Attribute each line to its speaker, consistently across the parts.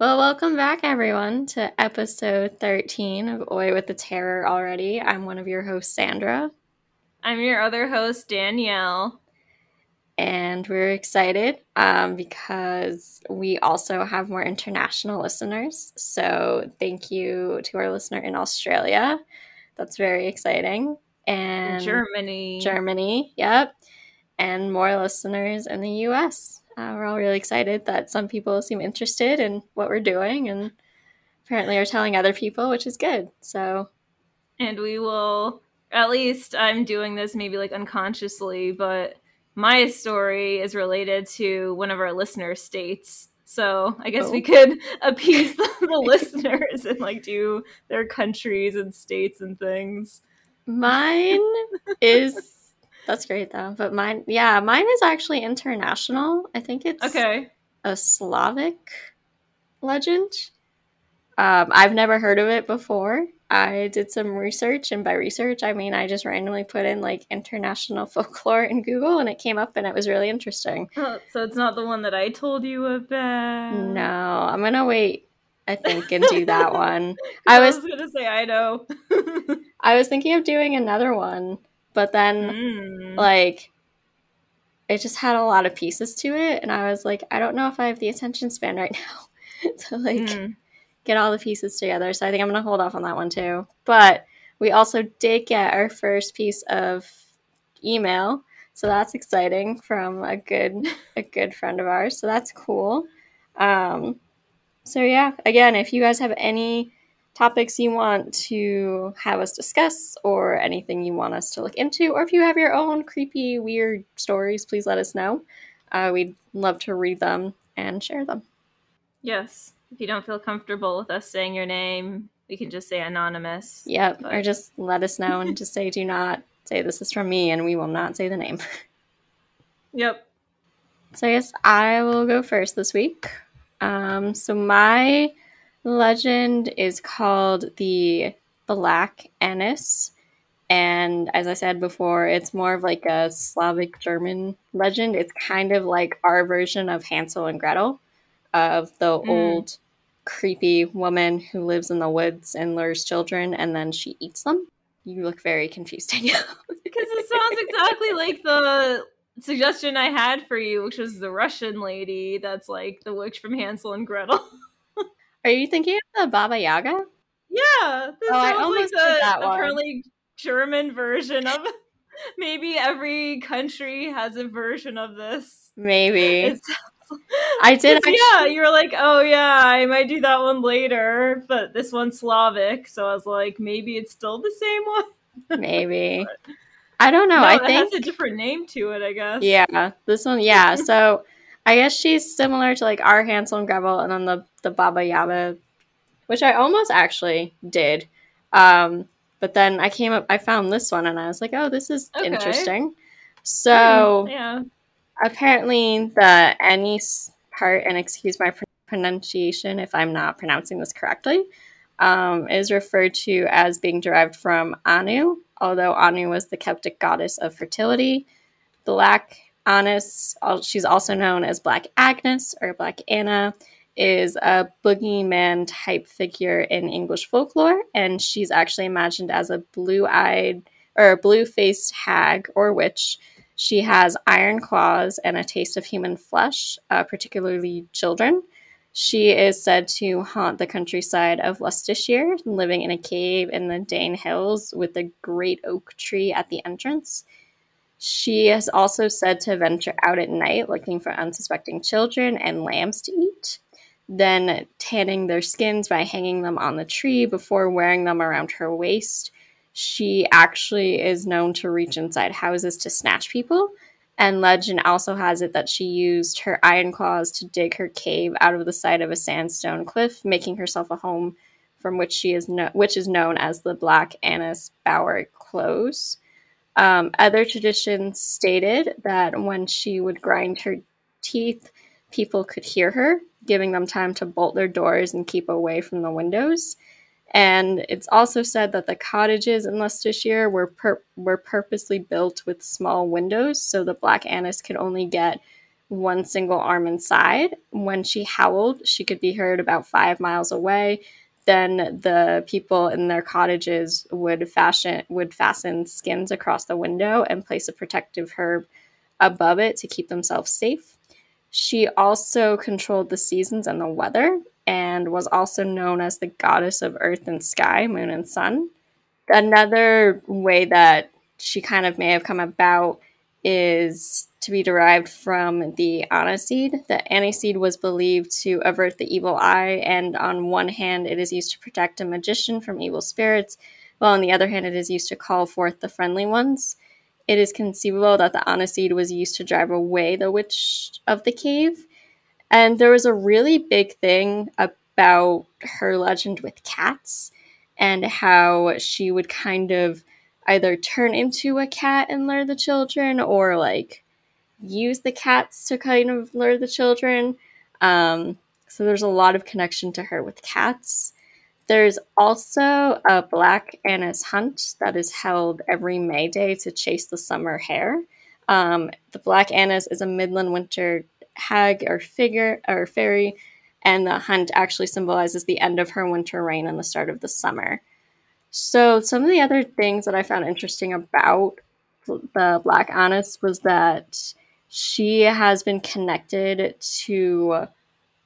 Speaker 1: Well, welcome back, everyone, to episode 13 of Oy with the Terror already. I'm one of your hosts, Sandra.
Speaker 2: I'm your other host, Danielle.
Speaker 1: And we're excited um, because we also have more international listeners. So, thank you to our listener in Australia. That's very exciting. And
Speaker 2: Germany.
Speaker 1: Germany, yep. And more listeners in the US. Uh, we're all really excited that some people seem interested in what we're doing and apparently are telling other people, which is good. So,
Speaker 2: and we will, at least I'm doing this maybe like unconsciously, but my story is related to one of our listener states. So I guess oh. we could appease the, the listeners and like do their countries and states and things.
Speaker 1: Mine is that's great though. But mine, yeah, mine is actually international. I think it's
Speaker 2: okay.
Speaker 1: A Slavic legend. Um, I've never heard of it before. I did some research, and by research, I mean I just randomly put in like international folklore in Google, and it came up, and it was really interesting.
Speaker 2: Oh, so it's not the one that I told you about.
Speaker 1: No, I'm gonna wait. I think and do that one.
Speaker 2: I was, I was gonna say I know.
Speaker 1: I was thinking of doing another one but then, mm. like, it just had a lot of pieces to it. And I was like, I don't know if I have the attention span right now to, like, mm. get all the pieces together. So I think I'm going to hold off on that one too. But we also did get our first piece of email. So that's exciting from a good a good friend of ours. So that's cool. Um, so yeah, again, if you guys have any topics you want to have us discuss or anything you want us to look into, or if you have your own creepy, weird stories, please let us know. Uh, we'd love to read them and share them.
Speaker 2: Yes. If you don't feel comfortable with us saying your name, we can just say anonymous.
Speaker 1: Yep. But... Or just let us know and just say, do not say this is from me, and we will not say the name.
Speaker 2: yep.
Speaker 1: So I guess I will go first this week. Um, so my legend is called the Black Annis. And as I said before, it's more of like a Slavic German legend. It's kind of like our version of Hansel and Gretel, of the mm. old creepy woman who lives in the woods and lures children and then she eats them. You look very confused, Danielle.
Speaker 2: because it sounds exactly like the suggestion I had for you, which was the Russian lady that's like the witch from Hansel and Gretel.
Speaker 1: Are you thinking of the Baba Yaga?
Speaker 2: Yeah, this oh, sounds like the, apparently German version of. Maybe every country has a version of this.
Speaker 1: Maybe. I did.
Speaker 2: Actually... Yeah, you were like, oh yeah, I might do that one later, but this one's Slavic, so I was like, maybe it's still the same one.
Speaker 1: maybe. I don't know. No, I think it
Speaker 2: has a different name to it. I guess.
Speaker 1: Yeah, this one. Yeah, so I guess she's similar to like our Hansel and Gretel, and then the the Baba Yaga, which I almost actually did. Um, but then I came up, I found this one, and I was like, oh, this is okay. interesting. So
Speaker 2: mm, yeah,
Speaker 1: apparently the Annis part, and excuse my pronunciation if I'm not pronouncing this correctly, um, is referred to as being derived from Anu, although Anu was the Celtic goddess of fertility. The Black Annis, she's also known as Black Agnes or Black Anna, is a boogeyman type figure in English folklore, and she's actually imagined as a blue eyed or blue faced hag or witch. She has iron claws and a taste of human flesh, uh, particularly children. She is said to haunt the countryside of Leicestershire, living in a cave in the Dane Hills with a great oak tree at the entrance. She is also said to venture out at night looking for unsuspecting children and lambs to eat, then tanning their skins by hanging them on the tree before wearing them around her waist. She actually is known to reach inside houses to snatch people, and legend also has it that she used her iron claws to dig her cave out of the side of a sandstone cliff, making herself a home from which she is no- which is known as the Black Annis Bower Close. Um, other traditions stated that when she would grind her teeth, people could hear her, giving them time to bolt their doors and keep away from the windows. And it's also said that the cottages in Leicestershire were were purposely built with small windows, so the Black Annis could only get one single arm inside. When she howled, she could be heard about five miles away. Then the people in their cottages would fashion would fasten skins across the window and place a protective herb above it to keep themselves safe. She also controlled the seasons and the weather and was also known as the goddess of earth and sky, moon and sun. Another way that she kind of may have come about is to be derived from the aniseed. The aniseed was believed to avert the evil eye, and on one hand, it is used to protect a magician from evil spirits, while on the other hand, it is used to call forth the friendly ones. It is conceivable that the aniseed was used to drive away the witch of the cave. And there was a really big thing about her legend with cats and how she would kind of either turn into a cat and lure the children or like use the cats to kind of lure the children. Um, so there's a lot of connection to her with cats. There's also a black Annis hunt that is held every May Day to chase the summer hare. Um, the black Annis is a midland winter hag or figure or fairy, and the hunt actually symbolizes the end of her winter reign and the start of the summer. So, some of the other things that I found interesting about the Black Annis was that she has been connected to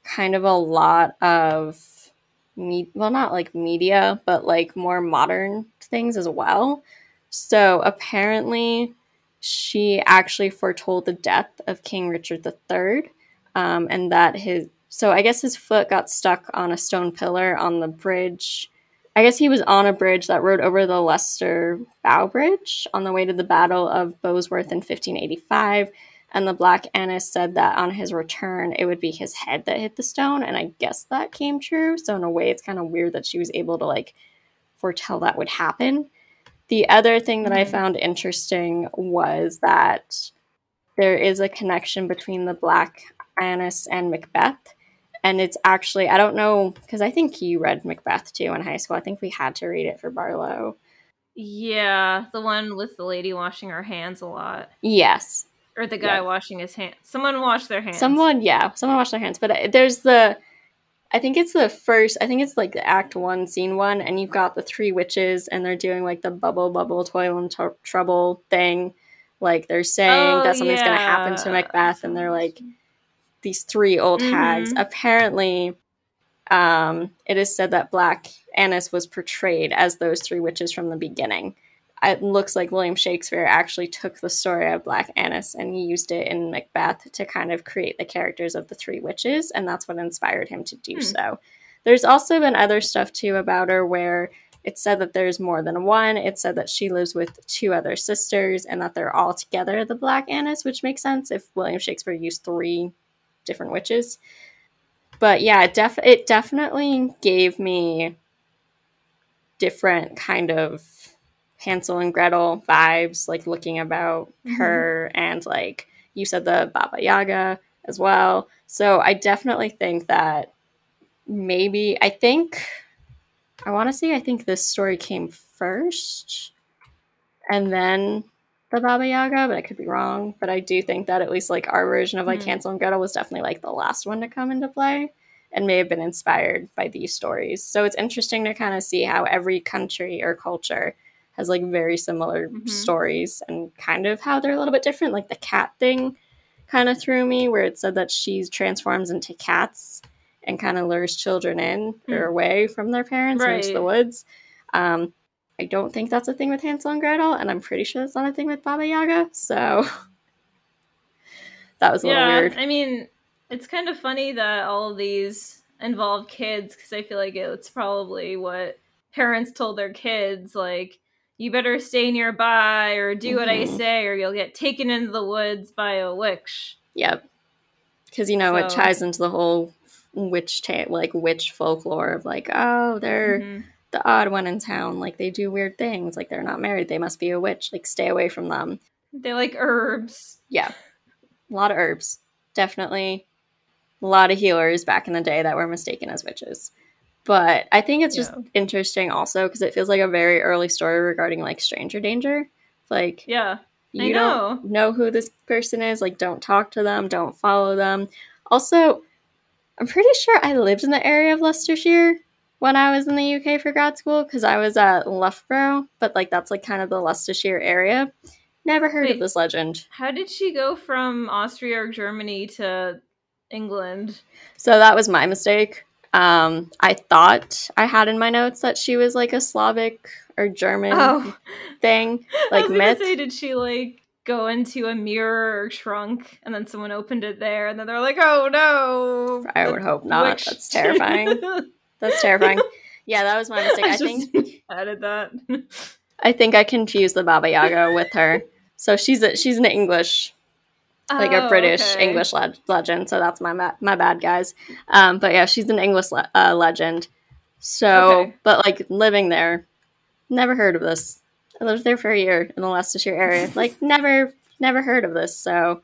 Speaker 1: kind of a lot of me well not like media but like more modern things as well. So apparently she actually foretold the death of king richard iii um, and that his so i guess his foot got stuck on a stone pillar on the bridge I guess he was on a bridge that rode over the Leicester Bow Bridge on the way to the Battle of Bosworth in 1585. And the Black Annis said that on his return, it would be his head that hit the stone. And I guess that came true. So, in a way, it's kind of weird that she was able to like foretell that would happen. The other thing that I mm-hmm. found interesting was that there is a connection between the Black Annis and Macbeth and it's actually I don't know because I think you read Macbeth too in high school. I think we had to read it for Barlow.
Speaker 2: Yeah, the one with the lady washing her hands a lot.
Speaker 1: Yes.
Speaker 2: Or the guy yeah. washing his hands. Someone washed their hands.
Speaker 1: Someone, yeah, someone washed their hands. But uh, there's the, I think it's the first. I think it's like the Act One, Scene One, and you've got the three witches, and they're doing like the bubble, bubble, toil and t- trouble thing. Like they're saying oh, that something's yeah. going to happen to Macbeth, and they're like, these three old mm-hmm. hags. Apparently, um, it is said that Black Annis was portrayed as those three witches from the beginning. It looks like William Shakespeare actually took the story of Black Annis and he used it in Macbeth to kind of create the characters of the three witches, and that's what inspired him to do hmm. so. There's also been other stuff too about her where it's said that there's more than one. It's said that she lives with two other sisters and that they're all together the Black Annis, which makes sense if William Shakespeare used three different witches. But yeah, it, def- it definitely gave me different kind of Hansel and Gretel vibes, like looking about mm-hmm. her and like you said the Baba Yaga as well. So I definitely think that maybe I think I want to say I think this story came first and then the Baba Yaga, but I could be wrong. But I do think that at least like our version of like mm. Hansel and Gretel was definitely like the last one to come into play and may have been inspired by these stories. So it's interesting to kind of see how every country or culture has like very similar mm-hmm. stories and kind of how they're a little bit different. Like the cat thing kind of threw me where it said that she transforms into cats and kind of lures children in mm. or away from their parents right. into the woods. Um, I don't think that's a thing with Hansel and Gretel, and I'm pretty sure it's not a thing with Baba Yaga. So that was a yeah, little weird.
Speaker 2: I mean, it's kind of funny that all of these involve kids because I feel like it's probably what parents told their kids, like, you better stay nearby or do mm-hmm. what I mm-hmm. say or you'll get taken into the woods by a witch.
Speaker 1: Yep. Because, you know, so. it ties into the whole witch, ta- like, witch folklore of, like, oh, they're. Mm-hmm the odd one in town. Like they do weird things. Like they're not married. They must be a witch. Like stay away from them.
Speaker 2: They like herbs.
Speaker 1: Yeah. A lot of herbs. Definitely a lot of healers back in the day that were mistaken as witches. But I think it's just yeah. interesting also because it feels like a very early story regarding like stranger danger. Like
Speaker 2: Yeah.
Speaker 1: You don't know who this person is. Like, don't talk to them. Don't follow them. Also, I'm pretty sure I lived in the area of Leicestershire when I was in the UK for grad school because I was at Loughborough, but like that's like kind of the Leicestershire area. Never heard Wait, of this legend.
Speaker 2: How did she go from Austria or Germany to England?
Speaker 1: So that was my mistake. Um, I thought I had in my notes that she was like a Slavic or German oh. thing, like myth.
Speaker 2: Say, did she like go into a mirror or trunk and then someone opened it there and then they're like, "Oh no!"
Speaker 1: I would hope not. That's terrifying. That's terrifying. Yeah, that was my mistake. I, I think
Speaker 2: added that.
Speaker 1: I think I confused the Baba Yaga with her. So she's a, she's an English like oh, a British okay. English le- legend. So that's my ma- my bad, guys. Um, but yeah, she's an English le- uh, legend. So, okay. but like living there, never heard of this. I lived there for a year in the Leicestershire area. like never, never heard of this. So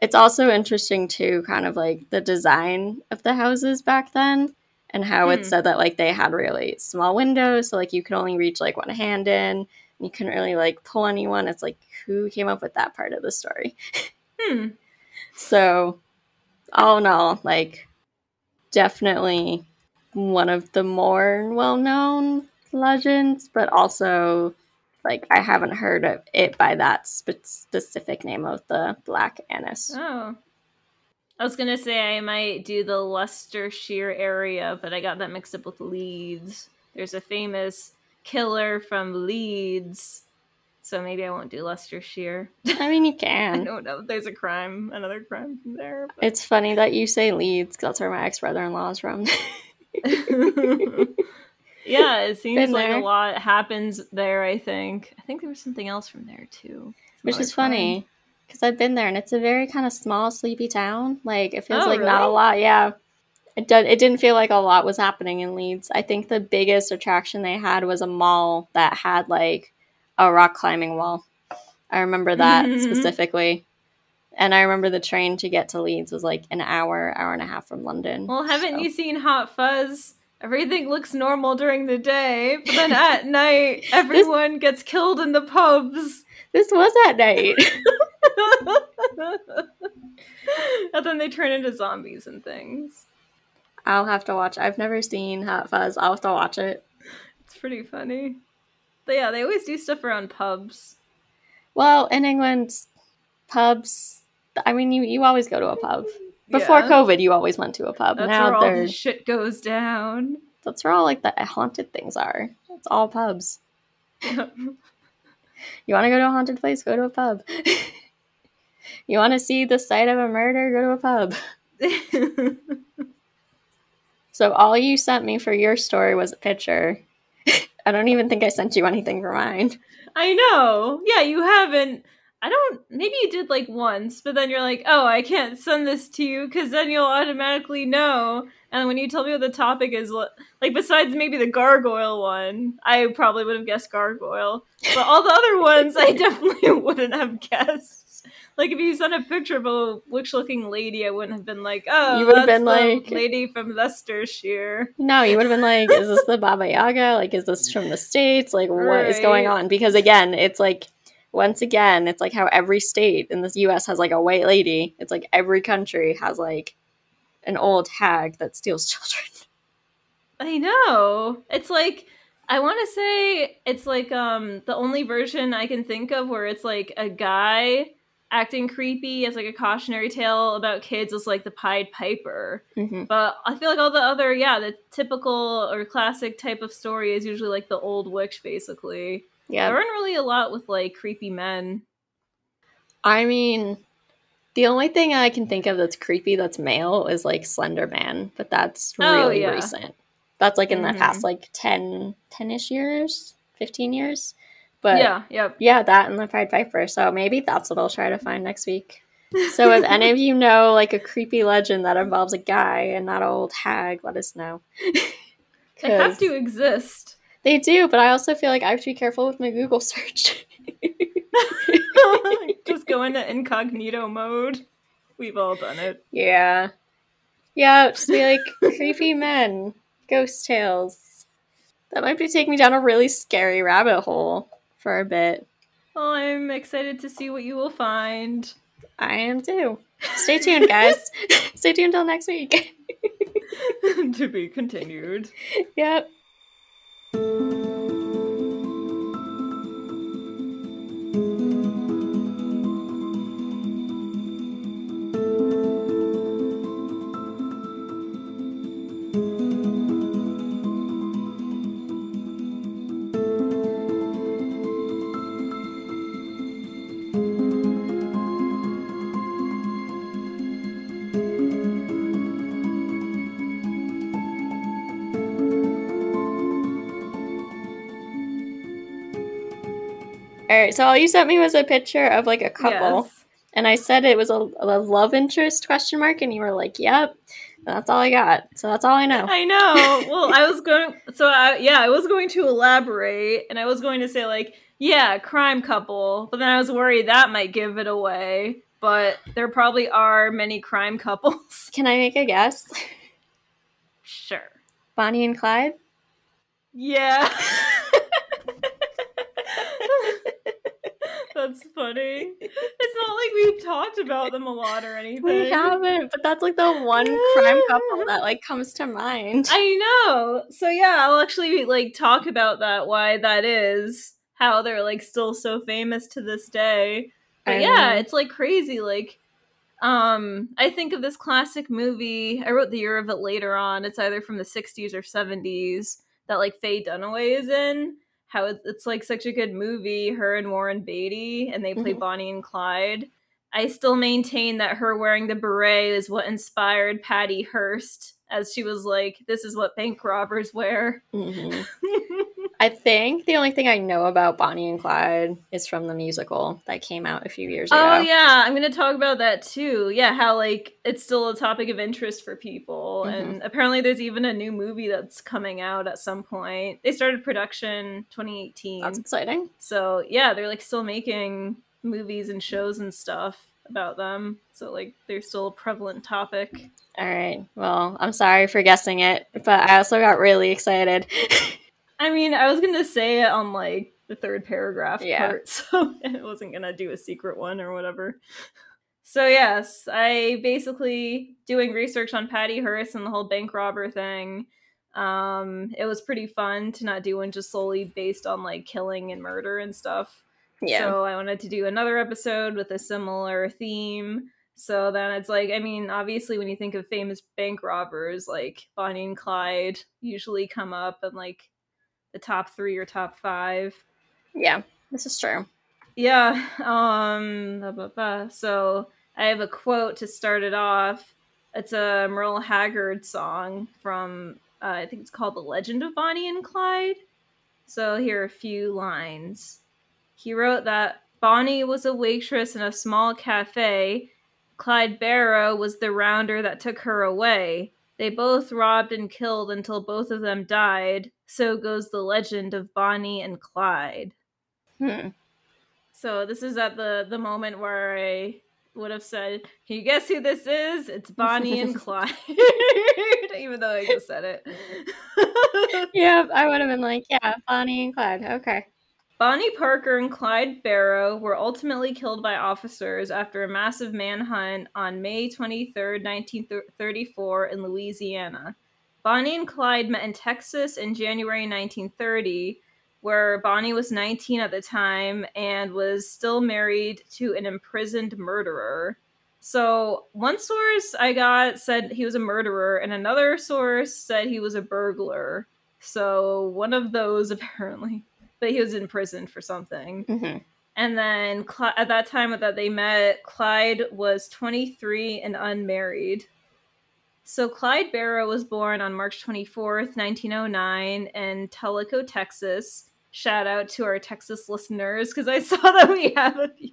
Speaker 1: it's also interesting to kind of like the design of the houses back then and how hmm. it said that like they had really small windows, so like you could only reach like one hand in. You couldn't really like pull anyone. It's like who came up with that part of the story?
Speaker 2: Hmm.
Speaker 1: So, all in all, like, definitely one of the more well known legends, but also, like, I haven't heard of it by that spe- specific name of the Black Annis.
Speaker 2: Oh. I was gonna say I might do the Luster Leicestershire area, but I got that mixed up with Leeds. There's a famous killer from Leeds so maybe I won't do Luster Leicestershire.
Speaker 1: I mean, you can.
Speaker 2: I don't know. There's a crime, another crime from there.
Speaker 1: But... It's funny that you say Leeds. because that's where my ex brother in law is from.
Speaker 2: yeah, it seems like a lot happens there. I think. I think there was something else from there too.
Speaker 1: Which is crime. funny because I've been there and it's a very kind of small, sleepy town. Like it feels
Speaker 2: oh,
Speaker 1: like
Speaker 2: really?
Speaker 1: not a lot. Yeah. It, did, it didn't feel like a lot was happening in Leeds. I think the biggest attraction they had was a mall that had like a rock climbing wall. I remember that mm-hmm. specifically. And I remember the train to get to Leeds was like an hour, hour and a half from London.
Speaker 2: Well, haven't so. you seen Hot Fuzz? Everything looks normal during the day, but then at night, everyone this, gets killed in the pubs.
Speaker 1: This was at night.
Speaker 2: and then they turn into zombies and things.
Speaker 1: I'll have to watch. I've never seen Hot Fuzz. I'll have to watch it.
Speaker 2: It's pretty funny. But yeah, they always do stuff around pubs.
Speaker 1: Well, in England, pubs. I mean, you, you always go to a pub. Before yeah. COVID, you always went to a pub.
Speaker 2: That's now where all the shit goes down.
Speaker 1: That's where all like the haunted things are. It's all pubs. you want to go to a haunted place? Go to a pub. you want to see the site of a murder? Go to a pub. so all you sent me for your story was a picture I don't even think I sent you anything for mine.
Speaker 2: I know. Yeah, you haven't. I don't. Maybe you did like once, but then you're like, oh, I can't send this to you because then you'll automatically know. And when you tell me what the topic is, like besides maybe the gargoyle one, I probably would have guessed gargoyle. But all the other ones, I definitely wouldn't have guessed. Like if you sent a picture of a witch-looking lady, I wouldn't have been like, "Oh, you would have been like lady from Leicestershire."
Speaker 1: No, you would have been like, "Is this the Baba Yaga? Like, is this from the states? Like, what right. is going on?" Because again, it's like once again, it's like how every state in this U.S. has like a white lady. It's like every country has like an old hag that steals children.
Speaker 2: I know. It's like I want to say it's like um the only version I can think of where it's like a guy acting creepy as like a cautionary tale about kids is like the Pied Piper. Mm-hmm. But I feel like all the other, yeah, the typical or classic type of story is usually like the old witch, basically. Yeah, there aren't really a lot with like creepy men.
Speaker 1: I mean, the only thing I can think of that's creepy that's male is like Slender Man, but that's oh, really oh, yeah. recent. That's like in mm-hmm. the past like 10 10ish years, 15 years. But
Speaker 2: yeah, yep.
Speaker 1: yeah, that and the Pied Piper. So maybe that's what I'll try to find next week. So if any of you know like a creepy legend that involves a guy and not an old hag, let us know.
Speaker 2: they have to exist.
Speaker 1: They do, but I also feel like I have to be careful with my Google search.
Speaker 2: Just go into incognito mode. We've all done it.
Speaker 1: Yeah. Yeah, just be like creepy men, ghost tales. That might be taking me down a really scary rabbit hole for a bit.
Speaker 2: Well, I'm excited to see what you will find.
Speaker 1: I am too. Stay tuned, guys. Stay tuned till next week.
Speaker 2: to be continued.
Speaker 1: Yep. Música All right, so all you sent me was a picture of like a couple,
Speaker 2: Yes.
Speaker 1: and I said it was a, a love interest question mark, and you were like, "Yep." And that's all I got. So that's all I know.
Speaker 2: I know. Well, I was going. So I, yeah, I was going to elaborate, and I was going to say like, yeah, crime couple, but then I was worried that might give it away. But there probably are many crime couples.
Speaker 1: Can I make a guess?
Speaker 2: sure.
Speaker 1: Bonnie and Clyde.
Speaker 2: Yeah. That's funny. It's not like we've talked about them a lot or anything.
Speaker 1: We haven't, but that's like the one crime couple that like comes to mind.
Speaker 2: I know. So yeah, I'll actually like talk about that why that is how they're like still so famous to this day. But
Speaker 1: I
Speaker 2: yeah,
Speaker 1: know.
Speaker 2: it's like crazy like um I think of this classic movie. I wrote the year of it later on. It's either from the 60s or 70s that like Faye Dunaway is in. How it's, it's like such a good movie, her and Warren Beatty, and they play
Speaker 1: Mhm.
Speaker 2: Bonnie and Clyde. I still maintain that her wearing the beret is what inspired Patty Hearst, as she was like, "This is what bank robbers wear."
Speaker 1: Mhm. I think the only thing I know about Bonnie and Clyde is from the musical that came out a few years ago.
Speaker 2: oh yeah, I'm gonna talk about that too. Yeah, how like it's still a topic of interest for people,
Speaker 1: Mhm.
Speaker 2: and apparently there's even a new movie that's coming out at some point. They started production 2018,
Speaker 1: That's exciting.
Speaker 2: so yeah, they're like still making movies and shows and stuff about them. So like they're still a prevalent topic.
Speaker 1: All right. Well, I'm sorry for guessing it, but I also got really excited.
Speaker 2: I mean, I was gonna say it on like the third paragraph
Speaker 1: Yeah.
Speaker 2: part, so it wasn't gonna do a secret one or whatever. So yes, I basically doing research on Patty Hearst and the whole bank robber thing. Um, it was pretty fun to not do one just solely based on like killing and murder and stuff.
Speaker 1: Yeah.
Speaker 2: So I wanted to do another episode with a similar theme. So then it's like, I mean, obviously, when you think of famous bank robbers, like Bonnie and Clyde usually come up in like the top three or top five.
Speaker 1: yeah. This is true.
Speaker 2: Yeah. Um. blah, blah, blah. So I have a quote to start it off. It's a Merle Haggard song from uh, I think it's called "The Legend of Bonnie and Clyde." So here are a few lines. He wrote that Bonnie was a waitress in a small cafe. Clyde Barrow was the rounder that took her away. They both robbed and killed until both of them died. So goes the legend of Bonnie and Clyde.
Speaker 1: Hmm.
Speaker 2: So this is at the the moment where I would have said, "Can you guess who this is? It's Bonnie and Clyde." Even though I just said it.
Speaker 1: Yeah, I would have been like, yeah, Bonnie and Clyde. Okay.
Speaker 2: Bonnie Parker and Clyde Barrow were ultimately killed by officers after a massive manhunt on May 23rd, 1934 in Louisiana. Bonnie and Clyde met in Texas in January 1930, where Bonnie was 19 at the time and was still married to an imprisoned murderer. So, one source I got said he was a murderer, and another source said he was a burglar. So, one of those apparently but he was in prison for something.
Speaker 1: hmm
Speaker 2: And then Cl- at that time that they met, Clyde was 23 and unmarried. So Clyde Barrow was born on March 24th, 1909, in Telico, Texas. Shout out to our Texas listeners because I saw that we have a few.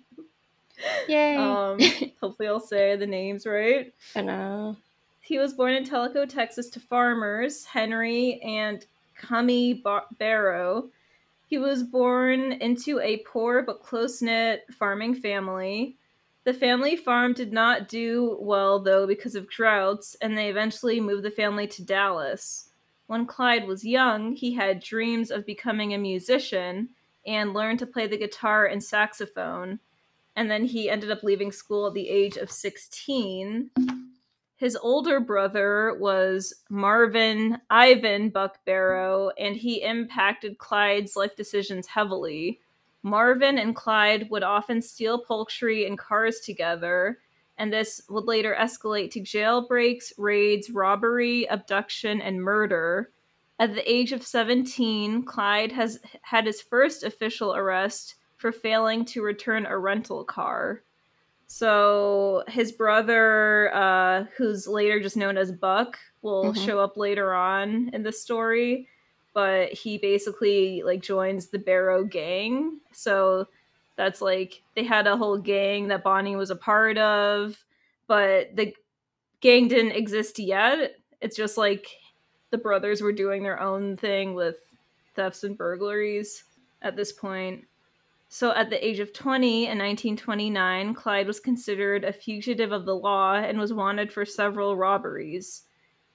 Speaker 1: Yay.
Speaker 2: Um, hopefully, I'll say the names right.
Speaker 1: I know.
Speaker 2: He was born in Telico, Texas, to farmers Henry and Cumie Bar- Barrow. He was born into a poor but close knit farming family. The family farm did not do well, though, because of droughts, and they eventually moved the family to Dallas. When Clyde was young, he had dreams of becoming a musician, and learned to play the guitar and saxophone. And then he ended up leaving school at the age of 16. His older brother was Marvin Ivan Buck Barrow, and he impacted Clyde's life decisions heavily. Marvin and Clyde would often steal poultry and cars together, and this would later escalate to jailbreaks, raids, robbery, abduction, and murder. At the age of 17, Clyde has had his first official arrest for failing to return a rental car. So his brother, uh, who's later just known as Buck, will mm-hmm. show up later on in the story, but he basically like joins the Barrow gang. So that's like they had a whole gang that Bonnie was a part of, but the gang didn't exist yet. It's just like the brothers were doing their own thing with thefts and burglaries at this point. So, at the age of 20 in 1929, Clyde was considered a fugitive of the law and was wanted for several robberies.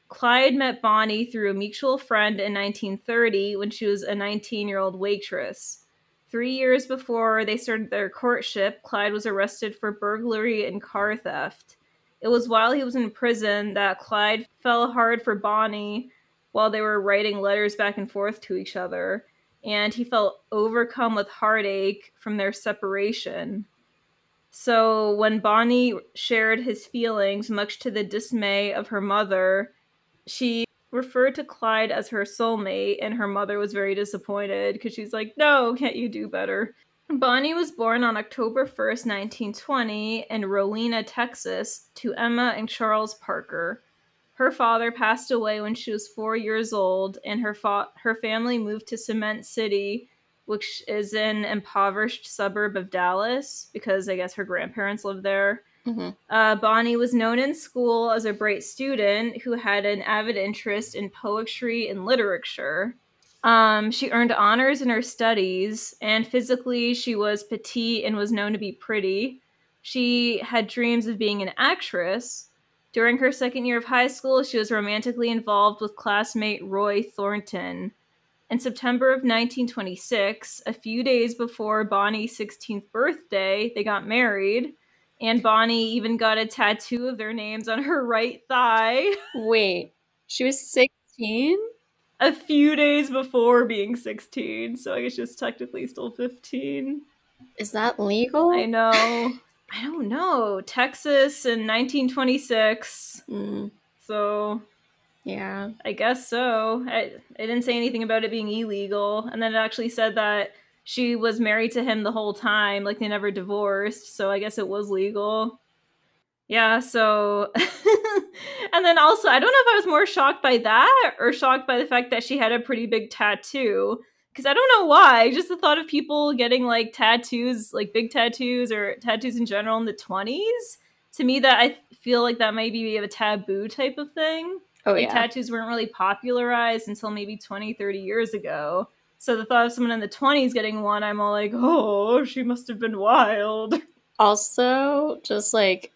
Speaker 2: Clyde met Bonnie through a mutual friend in 1930 when she was a 19 year old waitress. Three years before they started their courtship, Clyde was arrested for burglary and car theft. It was while he was in prison that Clyde fell hard for Bonnie while they were writing letters back and forth to each other, and he felt overcome with heartache from their separation. So, when Bonnie shared his feelings, much to the dismay of her mother, she referred to Clyde as her soulmate, and her mother was very disappointed because she's like, No, can't you do better? Bonnie was born on October 1st, 1920, in Rowena, Texas, to Emma and Charles Parker. Her father passed away when she was four years old, and her fa- her family moved to Cement City, which is an impoverished suburb of Dallas, because I guess her grandparents lived there. Mm-hmm. Uh, Bonnie was known in school as a bright student who had an avid interest in poetry and literature. Um, she earned honors in her studies, and physically, she was petite and was known to be pretty. She had dreams of being an actress, during her second year of high school, she was romantically involved with classmate Roy Thornton. In September of 1926, a few days before Bonnie's 16th birthday, they got married, and Bonnie even got a tattoo of their names on her right thigh.
Speaker 1: Wait, she was 16?
Speaker 2: A few days before being 16, so I guess she's technically still 15.
Speaker 1: Is that legal?
Speaker 2: I know. I don't know. Texas in 1926. Mm. So,
Speaker 1: yeah,
Speaker 2: I guess so. I, it didn't say anything about it being illegal. And then it actually said that she was married to him the whole time, like they never divorced. So I guess it was legal. Yeah, so. and then also, I don't know if I was more shocked by that or shocked by the fact that she had a pretty big tattoo because I don't know why. Just the thought of people getting like tattoos, like big tattoos or tattoos in general in the 20s, to me, that I feel like that might be a taboo type of thing. Oh, like, yeah. Tattoos weren't really popularized until maybe 20, 30 years ago. So the thought of someone in the 20s getting one, I'm all like, oh, she must have been wild.
Speaker 1: Also, just like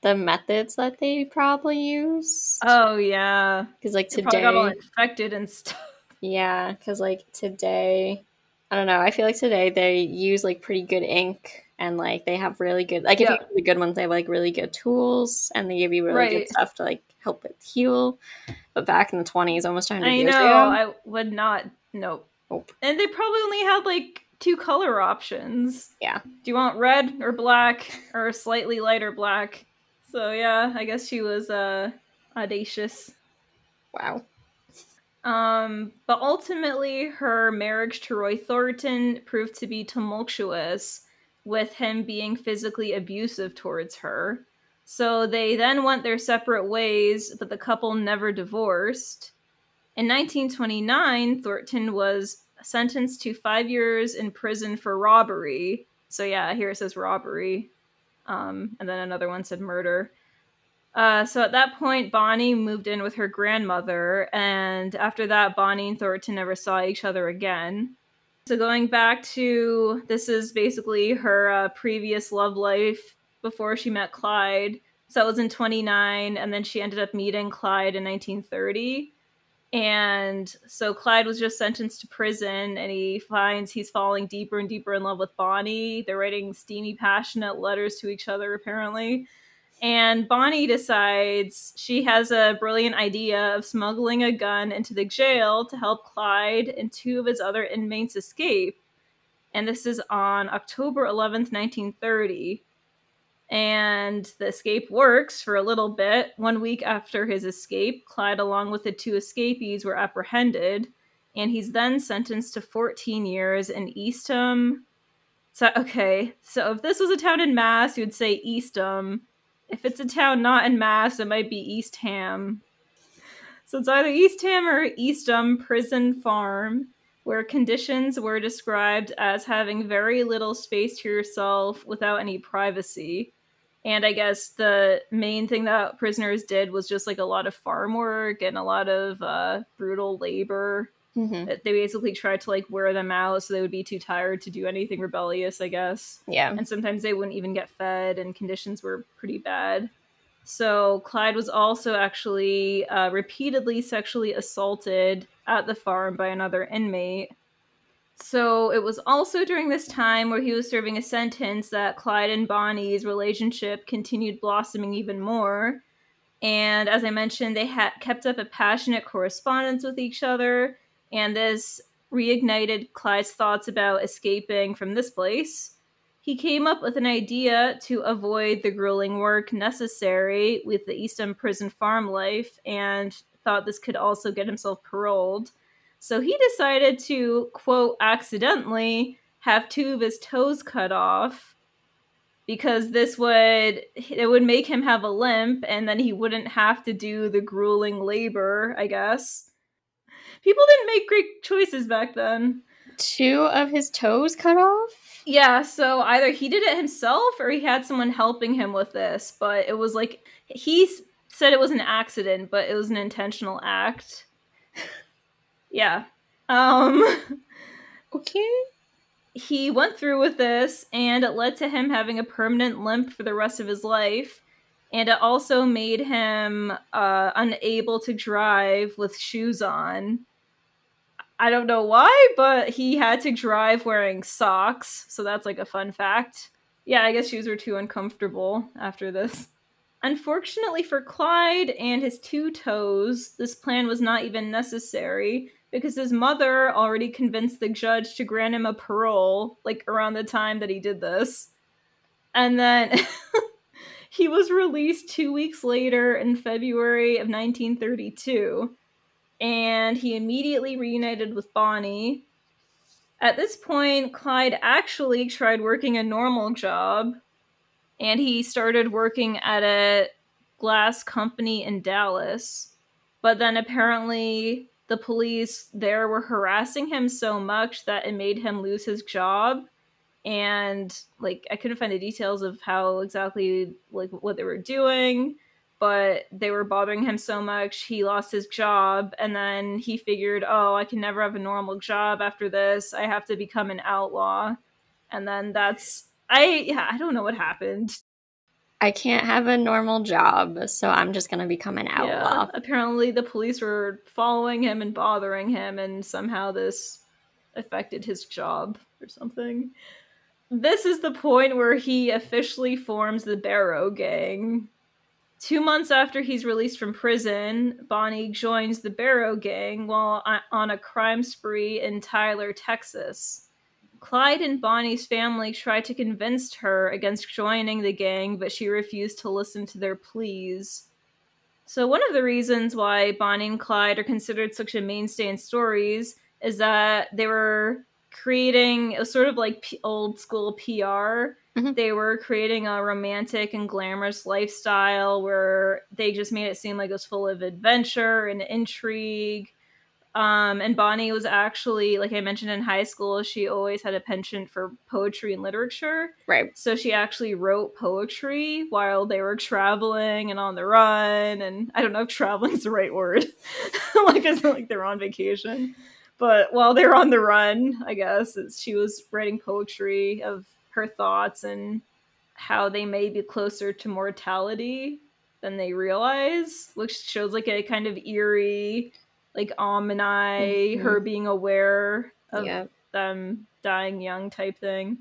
Speaker 1: the methods that they probably use.
Speaker 2: Oh yeah,
Speaker 1: because like today, got
Speaker 2: all infected and stuff.
Speaker 1: Yeah, because like today, I don't know. I feel like today they use like pretty good ink and like they have really good like if yeah. you have the good ones, they have like really good tools and they give you really right. good stuff to like help it heal. But back in the twenties, almost hundred years know, ago,
Speaker 2: I would not. Nope. nope. And they probably only had like two color options.
Speaker 1: Yeah.
Speaker 2: Do you want red or black or slightly lighter black? So yeah, I guess she was uh audacious.
Speaker 1: Wow.
Speaker 2: Um, but ultimately, her marriage to Roy Thornton proved to be tumultuous, with him being physically abusive towards her. So they then went their separate ways, but the couple never divorced. In 1929, Thornton was sentenced to five years in prison for robbery. So yeah, here it says robbery. Um, and then another one said murder. Uh, so at that point, Bonnie moved in with her grandmother, and after that, Bonnie and Thornton never saw each other again. So going back to this is basically her uh, previous love life before she met Clyde. So that was in 29, and then she ended up meeting Clyde in 1930. And so Clyde was just sentenced to prison, and he finds he's falling deeper and deeper in love with Bonnie. They're writing steamy, passionate letters to each other, apparently. And Bonnie decides she has a brilliant idea of smuggling a gun into the jail to help Clyde and two of his other inmates escape. And this is on October 11th, 1930 and the escape works for a little bit. One week after his escape, Clyde, along with the two escapees, were apprehended, and he's then sentenced to 14 years in Eastham. So, okay, so if this was a town in Mass, you would say Eastham. If it's a town not in Mass, it might be Eastham. So it's either Eastham or Eastham Prison Farm, where conditions were described as having very little space to yourself without any privacy and I guess the main thing that prisoners did was just like a lot of farm work and a lot of uh, brutal labor. Mm-hmm. They basically tried to like wear them out so they would be too tired to do anything rebellious, I guess.
Speaker 1: Yeah.
Speaker 2: And sometimes they wouldn't even get fed, and conditions were pretty bad. So Clyde was also actually uh, repeatedly sexually assaulted at the farm by another inmate. So it was also during this time where he was serving a sentence that Clyde and Bonnie's relationship continued blossoming even more. And as I mentioned, they had kept up a passionate correspondence with each other, and this reignited Clyde's thoughts about escaping from this place. He came up with an idea to avoid the grueling work necessary with the Eastham prison farm life and thought this could also get himself paroled. So he decided to, quote, accidentally have two of his toes cut off because this would it would make him have a limp and then he wouldn't have to do the grueling labor, I guess. People didn't make great choices back then.
Speaker 1: Two of his toes cut off?
Speaker 2: Yeah, so either he did it himself or he had someone helping him with this, but it was like he said it was an accident, but it was an intentional act. Yeah. Um
Speaker 1: okay.
Speaker 2: He went through with this and it led to him having a permanent limp for the rest of his life. And it also made him uh, unable to drive with shoes on. I don't know why, but he had to drive wearing socks. So that's like a fun fact. Yeah, I guess shoes were too uncomfortable after this. Unfortunately for Clyde and his two toes, this plan was not even necessary because his mother already convinced the judge to grant him a parole, like around the time that he did this. And then he was released two weeks later in February of 1932. And he immediately reunited with Bonnie. At this point, Clyde actually tried working a normal job, and he started working at a glass company in Dallas. But then apparently the police there were harassing him so much that it made him lose his job and like i couldn't find the details of how exactly like what they were doing but they were bothering him so much he lost his job and then he figured oh i can never have a normal job after this i have to become an outlaw and then that's i yeah i don't know what happened
Speaker 1: I can't have a normal job, so I'm just gonna become an outlaw. Yeah,
Speaker 2: apparently, the police were following him and bothering him, and somehow this affected his job or something. This is the point where he officially forms the Barrow Gang. Two months after he's released from prison, Bonnie joins the Barrow Gang while on a crime spree in Tyler, Texas. Clyde and Bonnie's family tried to convince her against joining the gang, but she refused to listen to their pleas. So, one of the reasons why Bonnie and Clyde are considered such a mainstay in stories is that they were creating a sort of like P- old school PR. Mm-hmm. They were creating a romantic and glamorous lifestyle where they just made it seem like it was full of adventure and intrigue um, and Bonnie was actually, like I mentioned in high school, she always had a penchant for poetry and literature.
Speaker 1: Right.
Speaker 2: So she actually wrote poetry while they were traveling and on the run. And I don't know if traveling is the right word. like it's like they're on vacation. But while they're on the run, I guess she was writing poetry of her thoughts and how they may be closer to mortality than they realize, which shows like a kind of eerie like Amini,
Speaker 1: Mhm.
Speaker 2: her being aware of
Speaker 1: Yep.
Speaker 2: them dying young type thing.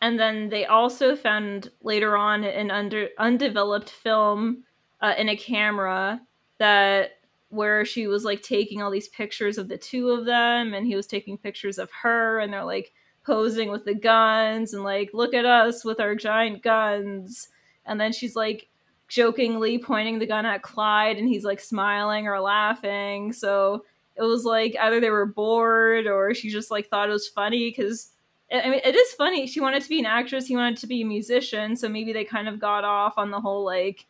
Speaker 2: And then they also found later on an under undeveloped film uh, in a camera that where she was like taking all these pictures of the two of them and he was taking pictures of her and they're like posing with the guns and like look at us with our giant guns and then she's like jokingly pointing the gun at Clyde and he's like smiling or laughing so it was like either they were bored or she just like thought it was funny because I mean, it is funny. She wanted to be an actress. He wanted to be a musician. So maybe they kind of got off on the whole like,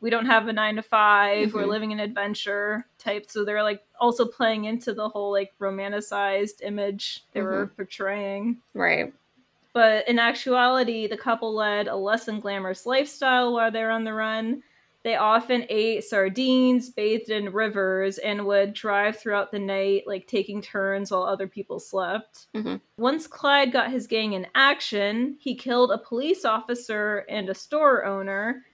Speaker 2: we don't have a nine to 5 we We're
Speaker 1: Mhm.
Speaker 2: living an adventure type. So they're like also playing into the whole like romanticized image they were portraying.
Speaker 1: Right.
Speaker 2: But in actuality, the couple led a less than glamorous lifestyle while they were on the run. They often ate sardines, bathed in rivers, and would drive throughout the night, like taking turns while other people slept.
Speaker 1: Mhm.
Speaker 2: Once Clyde got his gang in action, he killed a police officer and a store owner.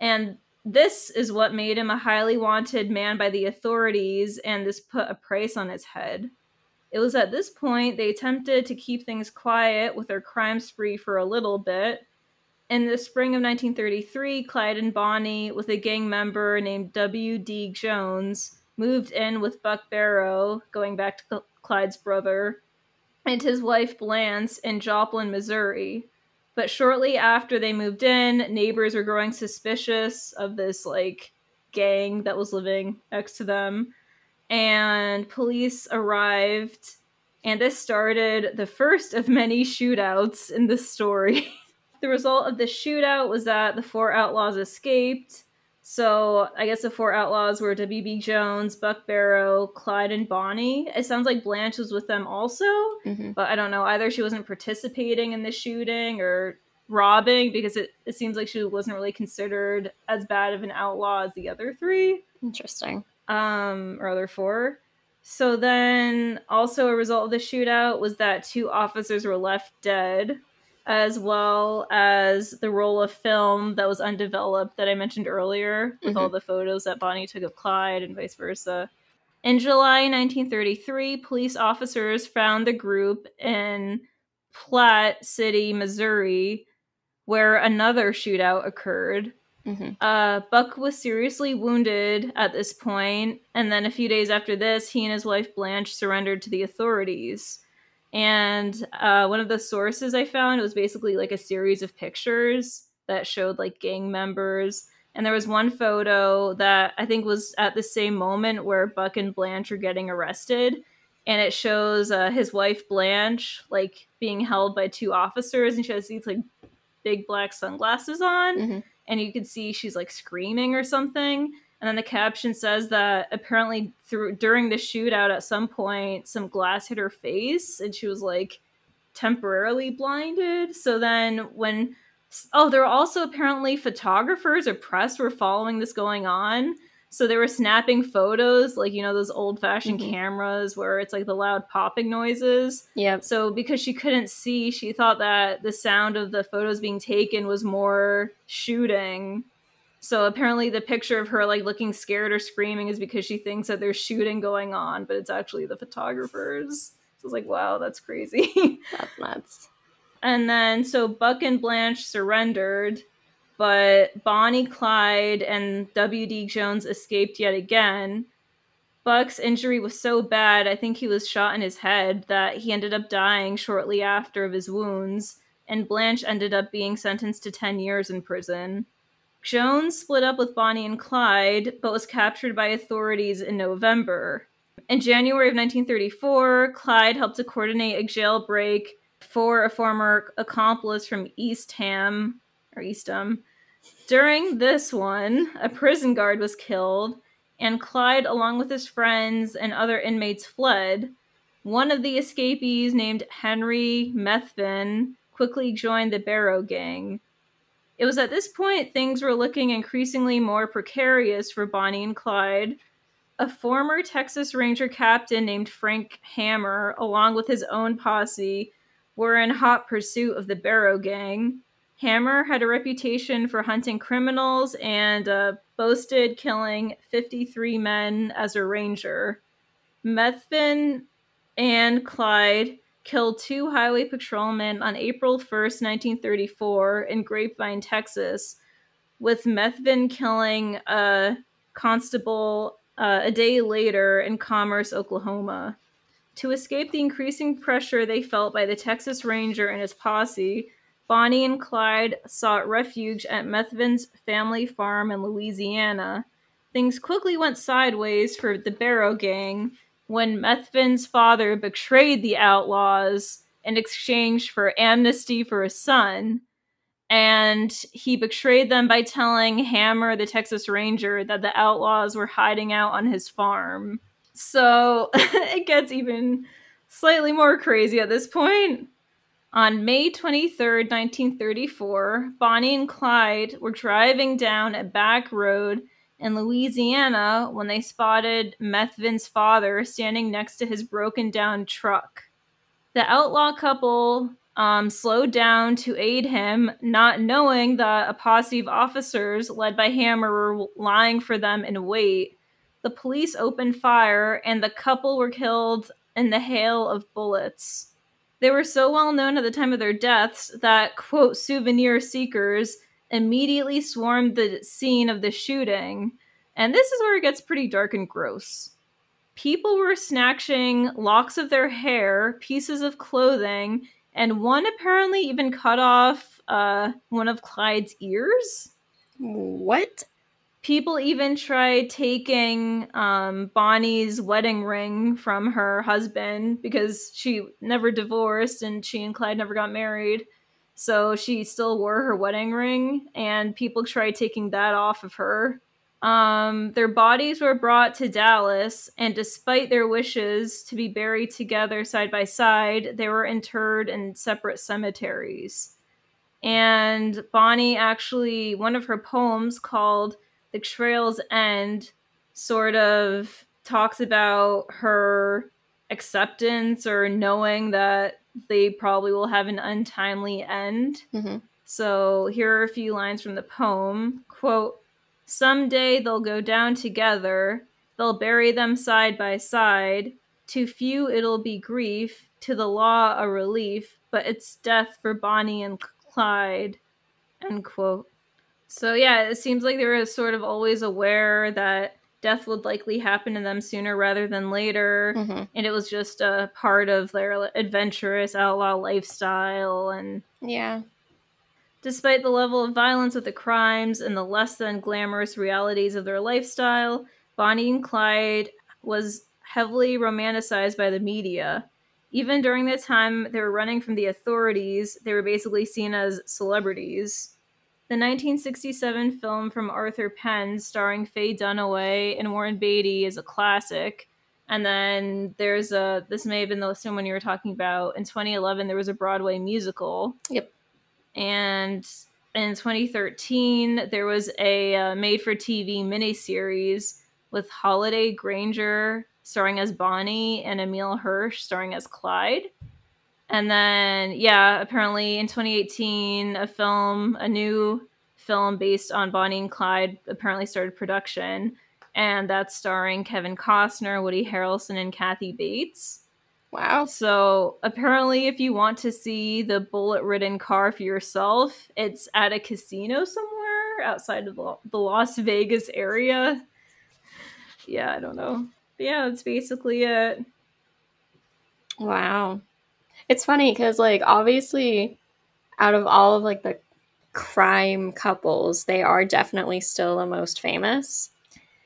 Speaker 2: And this is what made him a highly wanted man by the authorities, and this put a price on his head. It was at this point they attempted to keep things quiet with their crime spree for a little bit. In the spring of 1933, Clyde and Bonnie, with a gang member named W.D. Jones, moved in with Buck Barrow, going back to Cl- Clyde's brother, and his wife Blanche in Joplin, Missouri. But shortly after they moved in, neighbors were growing suspicious of this like gang that was living next to them. And police arrived and this started the first of many shootouts in this story. The result of the shootout was that the four outlaws escaped so i guess the four outlaws were wd jones buck barrow clyde and bonnie it sounds like blanche was with them also
Speaker 1: hmm
Speaker 2: but i don't know either she wasn't participating in the shooting or robbing because it, it seems like she wasn't really considered as bad of an outlaw as the other three
Speaker 1: Interesting.
Speaker 2: um, or other four. So then, also a result of the shootout was that two officers were left dead, as well as the roll of film that was undeveloped that I mentioned earlier, with all the photos that Bonnie took of Clyde and vice versa. In July 1933, police officers found the group in Platte City, Missouri, where another shootout occurred.
Speaker 1: hmm
Speaker 2: Uh, Buck was seriously wounded at this point, and then a few days after this, he and his wife Blanche surrendered to the authorities. And uh, one of the sources I found was basically like a series of pictures that showed like gang members. And there was one photo that I think was at the same moment where Buck and Blanche are getting arrested. And it shows uh, his wife Blanche like being held by two officers, and she has these like big black sunglasses on
Speaker 1: hmm
Speaker 2: and you can see she's like screaming or something. And then the caption says that apparently through during the shootout at some point some glass hit her face and she was like temporarily blinded. So then when oh, there were also apparently photographers or press were following this going on. So they were snapping photos, like you know those old-fashioned
Speaker 1: Mhm.
Speaker 2: cameras where it's like the loud popping noises.
Speaker 1: Yeah.
Speaker 2: So because she couldn't see, she thought that the sound of the photos being taken was more shooting. So apparently the picture of her like looking scared or screaming is because she thinks that there's shooting going on, but it's actually the photographers. So it's like, wow, that's crazy.
Speaker 1: That's nuts.
Speaker 2: and then so Buck and Blanche surrendered, but Bonnie, Clyde, and W.D. Jones escaped yet again. Buck's injury was so bad, I think he was shot in his head, that he ended up dying shortly after of his wounds, and Blanche ended up being sentenced to 10 years in prison. Jones split up with Bonnie and Clyde, but was captured by authorities in November. In January of 1934, Clyde helped to coordinate a jailbreak for a former accomplice from Eastham or Eastham. During this one, a prison guard was killed, and Clyde, along with his friends and other inmates, fled. One of the escapees, named Henry Methvin, quickly joined the Barrow Gang. It was at this point things were looking increasingly more precarious for Bonnie and Clyde. A former Texas Ranger captain named Frank Hammer, along with his own posse, were in hot pursuit of the Barrow Gang. Hammer had a reputation for hunting criminals and uh, boasted killing 53 men as a ranger. Methvin and Clyde killed two highway patrolmen on April 1st, 1934, in Grapevine, Texas, with Methvin killing a constable uh, a day later in Commerce, Oklahoma. To escape the increasing pressure they felt by the Texas Ranger and his posse, Bonnie and Clyde sought refuge at Methvin's family farm in Louisiana. Things quickly went sideways for the Barrow Gang when Methvin's father betrayed the outlaws in exchange for amnesty for his son. And he betrayed them by telling Hammer, the Texas Ranger, that the outlaws were hiding out on his farm. So it gets even slightly more crazy at this point. On May 23rd, 1934, Bonnie and Clyde were driving down a back road in Louisiana when they spotted Methvin's father standing next to his broken down truck. The outlaw couple um, slowed down to aid him, not knowing that a posse of officers led by Hammer were lying for them in wait. The police opened fire, and the couple were killed in the hail of bullets. They were so well known at the time of their deaths that, quote, souvenir seekers immediately swarmed the scene of the shooting. And this is where it gets pretty dark and gross. People were snatching locks of their hair, pieces of clothing, and one apparently even cut off uh, one of Clyde's ears.
Speaker 1: What?
Speaker 2: People even tried taking um, Bonnie's wedding ring from her husband because she never divorced and she and Clyde never got married. So she still wore her wedding ring, and people tried taking that off of her. Um, their bodies were brought to Dallas, and despite their wishes to be buried together side by side, they were interred in separate cemeteries. And Bonnie actually, one of her poems called The Trail's End, sort of talks about her acceptance or knowing that they probably will have an untimely end.
Speaker 1: Mm-hmm.
Speaker 2: So here are a few lines from the poem. Quote, Someday they'll go down together, they'll bury them side by side. To few it'll be grief, to the law a relief, but it's death for Bonnie and Clyde. End quote. So yeah, it seems like they were sort of always aware that death would likely happen to them sooner rather than later.
Speaker 1: Mm-hmm.
Speaker 2: and it was just a part of their adventurous outlaw lifestyle. And
Speaker 1: yeah.
Speaker 2: despite the level of violence of the crimes and the less than glamorous realities of their lifestyle bonnie and clyde was heavily romanticized by the media. Even during the time they were running from the authorities they were basically seen as celebrities the 1967 film from Arthur Penn, starring Faye Dunaway and Warren Beatty, is a classic. And then there's a this may have been the same one you were talking about. In 2011, there was a Broadway musical.
Speaker 1: Yep.
Speaker 2: And in 2013, there was a uh, made-for-TV miniseries with Holliday Grainger starring as Bonnie and Emile Hirsch starring as Clyde. And then, yeah, apparently in 2018, a film, a new film based on Bonnie and Clyde, apparently started production. And that's starring Kevin Costner, Woody Harrelson, and Kathy Bates.
Speaker 1: Wow.
Speaker 2: So apparently, if you want to see the bullet ridden car for yourself, it's at a casino somewhere outside of the Las Vegas area. Yeah, I don't know. But yeah, that's basically it.
Speaker 1: Wow. It's funny because, like, obviously, out of all of like the crime couples, they are definitely still the most famous.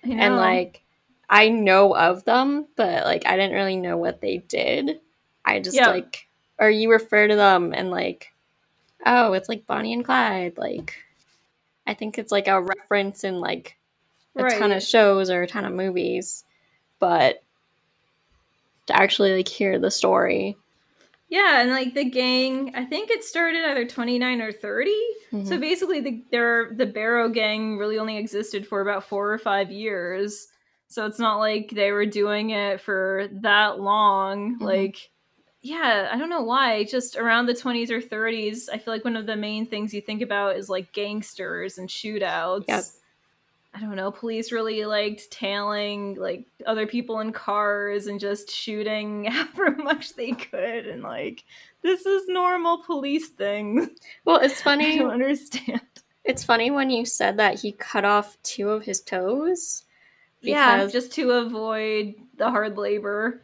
Speaker 1: And like, I know of them, but like, I didn't really know what they did. I just yeah. like, or you refer to them and like, oh, it's like Bonnie and Clyde. Like, I think it's like a reference in like a right. ton of shows or a ton of movies, but to actually like hear the story
Speaker 2: yeah, and like the gang, I think it started either 29 or 30. Mm-hmm. So basically the their the Barrow gang really only existed for about 4 or 5 years. So it's not like they were doing it for that long. Mm-hmm. Like yeah, I don't know why. Just around the 20s or 30s, I feel like one of the main things you think about is like gangsters and shootouts.
Speaker 1: Yep.
Speaker 2: I don't know, police really liked tailing like other people in cars and just shooting however much they could and like this is normal police things.
Speaker 1: Well, it's
Speaker 2: I
Speaker 1: funny.
Speaker 2: don't understand.
Speaker 1: It's funny when you said that he cut off two of his toes.
Speaker 2: yeah, just to avoid the hard labor.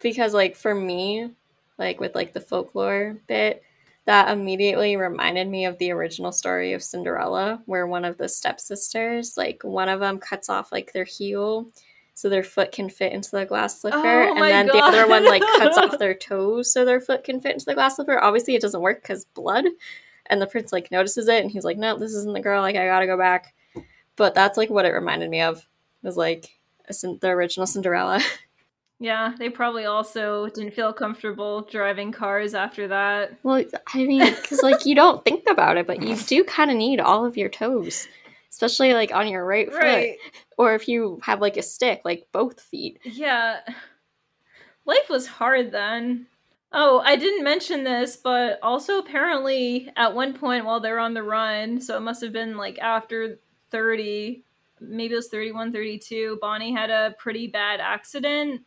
Speaker 1: because like for me like with like the folklore bit that immediately reminded me of the original story of cinderella where one of the stepsisters like one of them cuts off like their heel so their foot can fit into the glass slipper
Speaker 2: Oh
Speaker 1: and then the other one like cuts off their toes so their foot can fit into the glass slipper. Obviously it doesn't work because blood and the prince like notices it and he's like no this isn't the girl like i gotta go back. But that's like what it reminded me of. It was like a the original cinderella
Speaker 2: Yeah, they probably also didn't feel comfortable driving cars after that.
Speaker 1: Well, I mean, because like you don't think about it, but you do kind of need all of your toes, especially like on your right, foot, or if you have like a stick, like both feet.
Speaker 2: Yeah. Life was hard then. Oh, I didn't mention this, but also apparently at one point while they're on the run, so it must have been like after 30, maybe it was 31, 32, Bonnie had a pretty bad accident.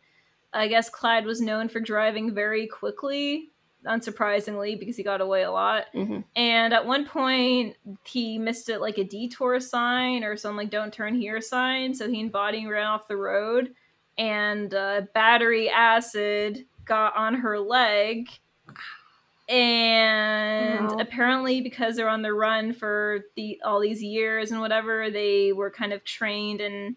Speaker 2: I guess Clyde was known for driving very quickly, unsurprisingly, because he got away a lot.
Speaker 1: hmm
Speaker 2: And at one point, he missed it like a detour sign or some like "Don't turn here" sign. So he and Bonnie ran off the road, and uh, battery acid got on her leg. And
Speaker 1: Wow.
Speaker 2: apparently, because they're on the run for the all these years and whatever, they were kind of trained in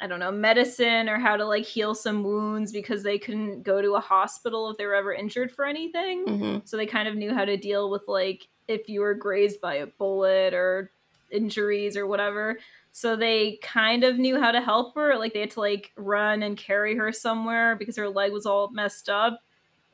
Speaker 2: I don't know medicine or how to like heal some wounds because they couldn't go to a hospital if they were ever injured for anything.
Speaker 1: Hmm
Speaker 2: so they kind of knew how to deal with like if you were grazed by a bullet or injuries or whatever. So they kind of knew how to help her like they had to like run and carry her somewhere because her leg was all messed up.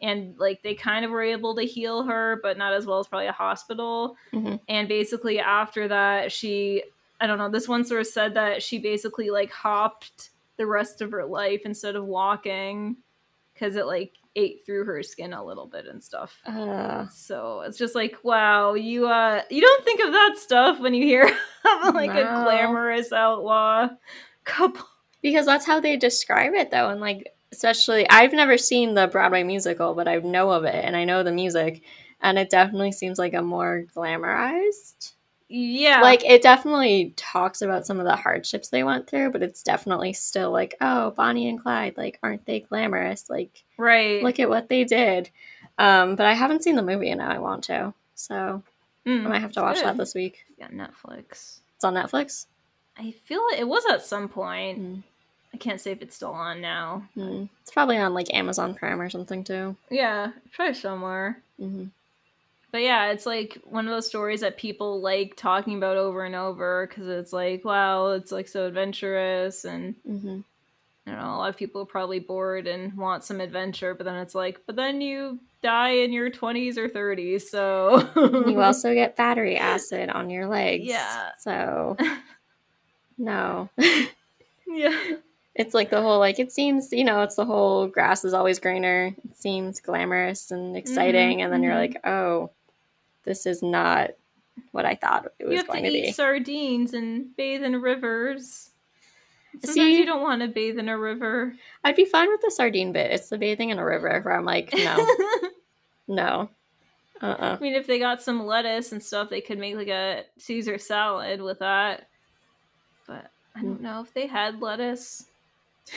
Speaker 2: And like they kind of were able to heal her but not as well as probably a hospital.
Speaker 1: Mhm.
Speaker 2: and basically after that she i don't know this one source said that she basically like hopped the rest of her life instead of walking because it like ate through her skin a little bit and stuff.
Speaker 1: Uh,
Speaker 2: so it's just like wow you uh you don't think of that stuff when you hear like a glamorous outlaw couple.
Speaker 1: Because that's how they describe it, though, and like especially I've never seen the Broadway musical, but I know of it and I know the music, and it definitely seems like a more glamorized.
Speaker 2: Yeah
Speaker 1: Like it definitely talks about some of the hardships they went through, but it's definitely still like, oh, Bonnie and Clyde, like, aren't they glamorous? Like,
Speaker 2: right
Speaker 1: look at what they did. Um, but I haven't seen the movie and now I want to. So
Speaker 2: Mm,
Speaker 1: I might have to watch that this week.
Speaker 2: yeah netflix
Speaker 1: It's on Netflix.
Speaker 2: i feel like it was at some point
Speaker 1: Mm.
Speaker 2: i can't say if it's still on now
Speaker 1: Mm. It's probably on like Amazon Prime or something too.
Speaker 2: yeah probably somewhere
Speaker 1: hmm
Speaker 2: But yeah, it's like one of those stories that people like talking about over and over because it's like, wow, it's like so adventurous. And
Speaker 1: hmm
Speaker 2: I don't know, a lot of people are probably bored and want some adventure, but then it's like, but then you die in your 20s or 30s. So
Speaker 1: You also get battery acid on your legs.
Speaker 2: Yeah.
Speaker 1: So no.
Speaker 2: yeah.
Speaker 1: it's like the whole like it seems you know it's the whole grass is always greener it seems glamorous and exciting and then you're
Speaker 2: mhm.
Speaker 1: like oh this is not what i thought it
Speaker 2: You
Speaker 1: was
Speaker 2: have
Speaker 1: going
Speaker 2: to
Speaker 1: to,
Speaker 2: eat
Speaker 1: be
Speaker 2: sardines and bathe in rivers. Sometimes
Speaker 1: See-
Speaker 2: you don't want to bathe in a river.
Speaker 1: i'd be fine with the sardine bit it's the bathing in a river where i'm like no no uh-uh
Speaker 2: I mean, if they got some lettuce and stuff, they could make like a Caesar salad with that. But I don't know if they had lettuce.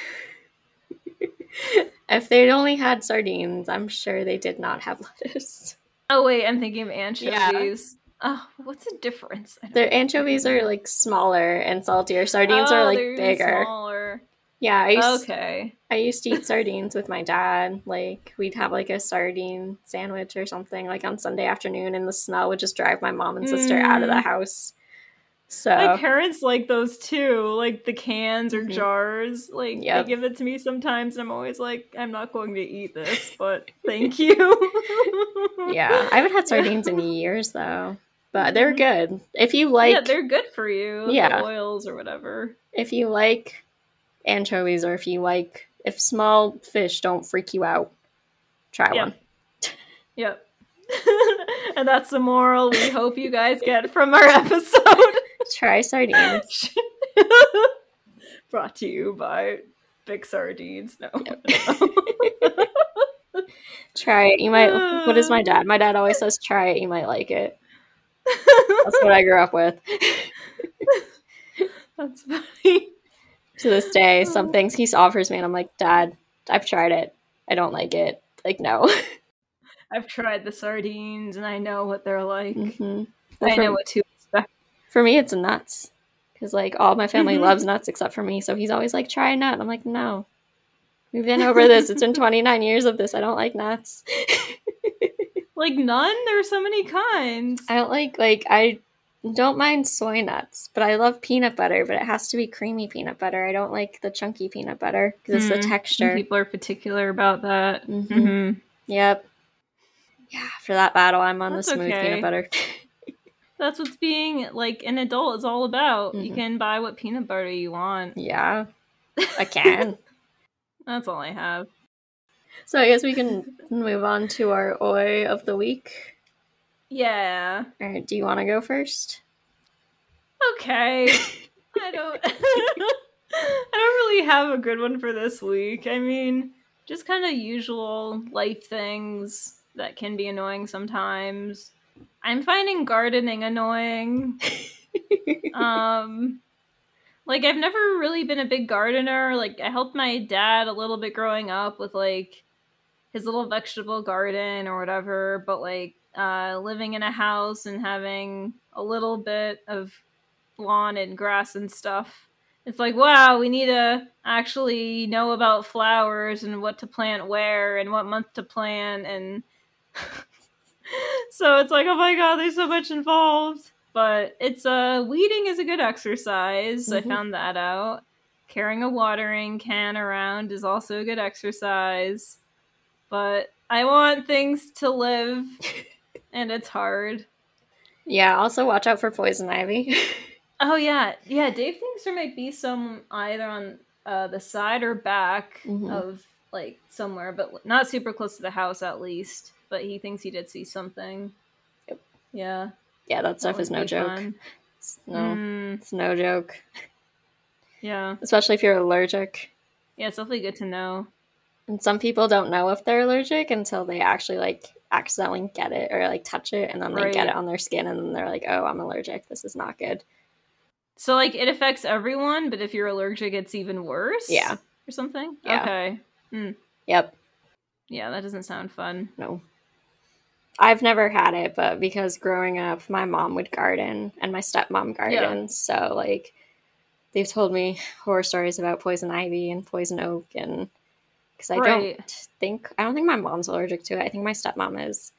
Speaker 1: if they'd only had sardines i'm sure they did not have lettuce
Speaker 2: Oh wait, I'm thinking of anchovies. Yeah. Oh, what's the difference?
Speaker 1: Their anchovies are like smaller and saltier sardines are
Speaker 2: Oh,
Speaker 1: like
Speaker 2: they're even
Speaker 1: bigger
Speaker 2: Smaller.
Speaker 1: yeah i used
Speaker 2: Okay.
Speaker 1: I used to eat sardines with my dad. Like we'd have like a sardine sandwich or something like on Sunday afternoon, and the smell would just drive my mom and sister out of the
Speaker 2: Mm.
Speaker 1: House.
Speaker 2: My parents like those too, like the cans or
Speaker 1: Mhm.
Speaker 2: jars. Like
Speaker 1: Yep.
Speaker 2: they give it to me sometimes, and I'm always like, I'm not going to eat this, but thank you.
Speaker 1: yeah, I haven't had sardines in years though, but they're good. If you like,
Speaker 2: yeah, they're good for you.
Speaker 1: Yeah.
Speaker 2: oils or whatever.
Speaker 1: if you like anchovies, or if you like if small fish don't freak you out, try
Speaker 2: Yeah.
Speaker 1: one.
Speaker 2: Yep. and that's the moral we hope you guys get from our episode.
Speaker 1: Try sardines.
Speaker 2: Brought to you by Big Sardines. No.
Speaker 1: try it. You might. What is my dad? My dad always says, "Try it. You might like it." That's what I grew up with.
Speaker 2: That's funny.
Speaker 1: To this day, some things he offers me, and I'm like, Dad, I've tried it. I don't like it. Like, no.
Speaker 2: I've tried the sardines, and I know what they're like.
Speaker 1: Mm-hmm.
Speaker 2: I know what to.
Speaker 1: For me, it's nuts. Because, like, all my family
Speaker 2: Mhm.
Speaker 1: loves nuts except for me. So he's always like, try a nut. I'm like, no. We've been over this. It's been 29 years of this. I don't like nuts.
Speaker 2: Like none. There are so many kinds.
Speaker 1: I don't like, like, I don't mind soy nuts, but I love peanut butter, but it has to be creamy peanut butter. I don't like the chunky peanut butter because it's
Speaker 2: Mm.
Speaker 1: the
Speaker 2: Some
Speaker 1: texture.
Speaker 2: people are particular about that.
Speaker 1: Mhm.
Speaker 2: hmm
Speaker 1: Yep. Yeah, for that battle, I'm on
Speaker 2: That's
Speaker 1: the smooth
Speaker 2: okay.
Speaker 1: peanut butter.
Speaker 2: That's what's being like an adult is all about. You
Speaker 1: Mhm.
Speaker 2: can buy what peanut butter you want.
Speaker 1: yeah, I can.
Speaker 2: That's all I have.
Speaker 1: so I guess we can move on to our oy of the week.
Speaker 2: Yeah.
Speaker 1: All right, do you want to go first?
Speaker 2: Okay. I don't I don't really have a good one for this week. I mean, just kind of usual life things that can be annoying sometimes. I'm finding gardening annoying. um like I've never really been a big gardener. Like I helped my dad a little bit growing up with like his little vegetable garden or whatever, but like uh living in a house and having a little bit of lawn and grass and stuff. It's like, wow, we need to actually know about flowers and what to plant where and what month to plant and so it's like, oh my god, there's so much involved. But it's uh weeding is a good exercise. I
Speaker 1: Mhm.
Speaker 2: found that out. Carrying a watering can around is also a good exercise. But I want things to live and it's hard.
Speaker 1: yeah, also watch out for poison ivy.
Speaker 2: Oh yeah, yeah. Dave thinks there might be some either on uh, the side or back
Speaker 1: Mhm.
Speaker 2: of like somewhere, but not super close to the house at least. But he thinks he did see something.
Speaker 1: Yep.
Speaker 2: Yeah.
Speaker 1: yeah, that stuff
Speaker 2: that
Speaker 1: is no joke.
Speaker 2: fun.
Speaker 1: It's, no,
Speaker 2: Mm,
Speaker 1: it's no joke.
Speaker 2: yeah.
Speaker 1: Especially if you're allergic.
Speaker 2: Yeah. It's definitely good to know.
Speaker 1: And some people don't know if they're allergic until they actually like accidentally get it or like touch it and then they get it on their skin and then they're like, oh, I'm allergic. This is not good.
Speaker 2: So like it affects everyone, but if you're allergic, it's even worse.
Speaker 1: Yeah.
Speaker 2: Or something.
Speaker 1: Yeah.
Speaker 2: Okay.
Speaker 1: Yep.
Speaker 2: Yeah, that doesn't sound fun.
Speaker 1: No. I've never had it, but because growing up, my mom would garden and my stepmom gardened. So, like, they've told me horror stories about poison ivy and poison oak. And because I
Speaker 2: Right.
Speaker 1: don't think, I don't think my mom's allergic to it. I think my stepmom is.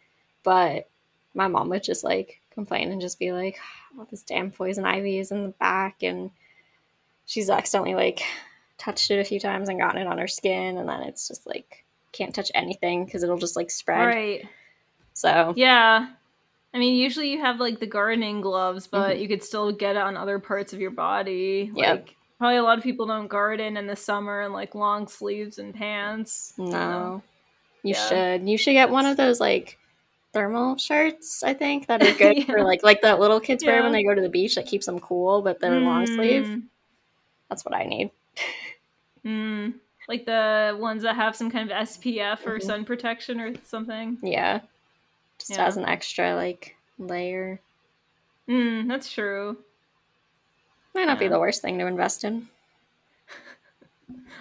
Speaker 1: But my mom would just like complain and just be like, oh, this damn poison ivy is in the back. And she's accidentally like touched it a few times and gotten it on her skin. And then it's just like, can't touch anything because it'll just like spread.
Speaker 2: Right.
Speaker 1: So
Speaker 2: Yeah. I mean, usually you have like the gardening gloves, but
Speaker 1: Mhm.
Speaker 2: you could still get it on other parts of your body.
Speaker 1: Yep.
Speaker 2: Like probably a lot of people don't garden in the summer in like long sleeves and pants.
Speaker 1: no, you
Speaker 2: Yeah.
Speaker 1: should. You should get one of those like thermal shirts. I think that are good for like like that little kids wear
Speaker 2: Yeah.
Speaker 1: when they go to the beach that keeps them cool, but they're long sleeve.
Speaker 2: Mm,
Speaker 1: That's what I need.
Speaker 2: mm. Like the ones that have some kind of SPF or
Speaker 1: Mhm.
Speaker 2: sun protection or something.
Speaker 1: Yeah, just
Speaker 2: Yeah.
Speaker 1: as an extra like layer.
Speaker 2: Mm, that's true.
Speaker 1: Might not be the worst thing to invest in.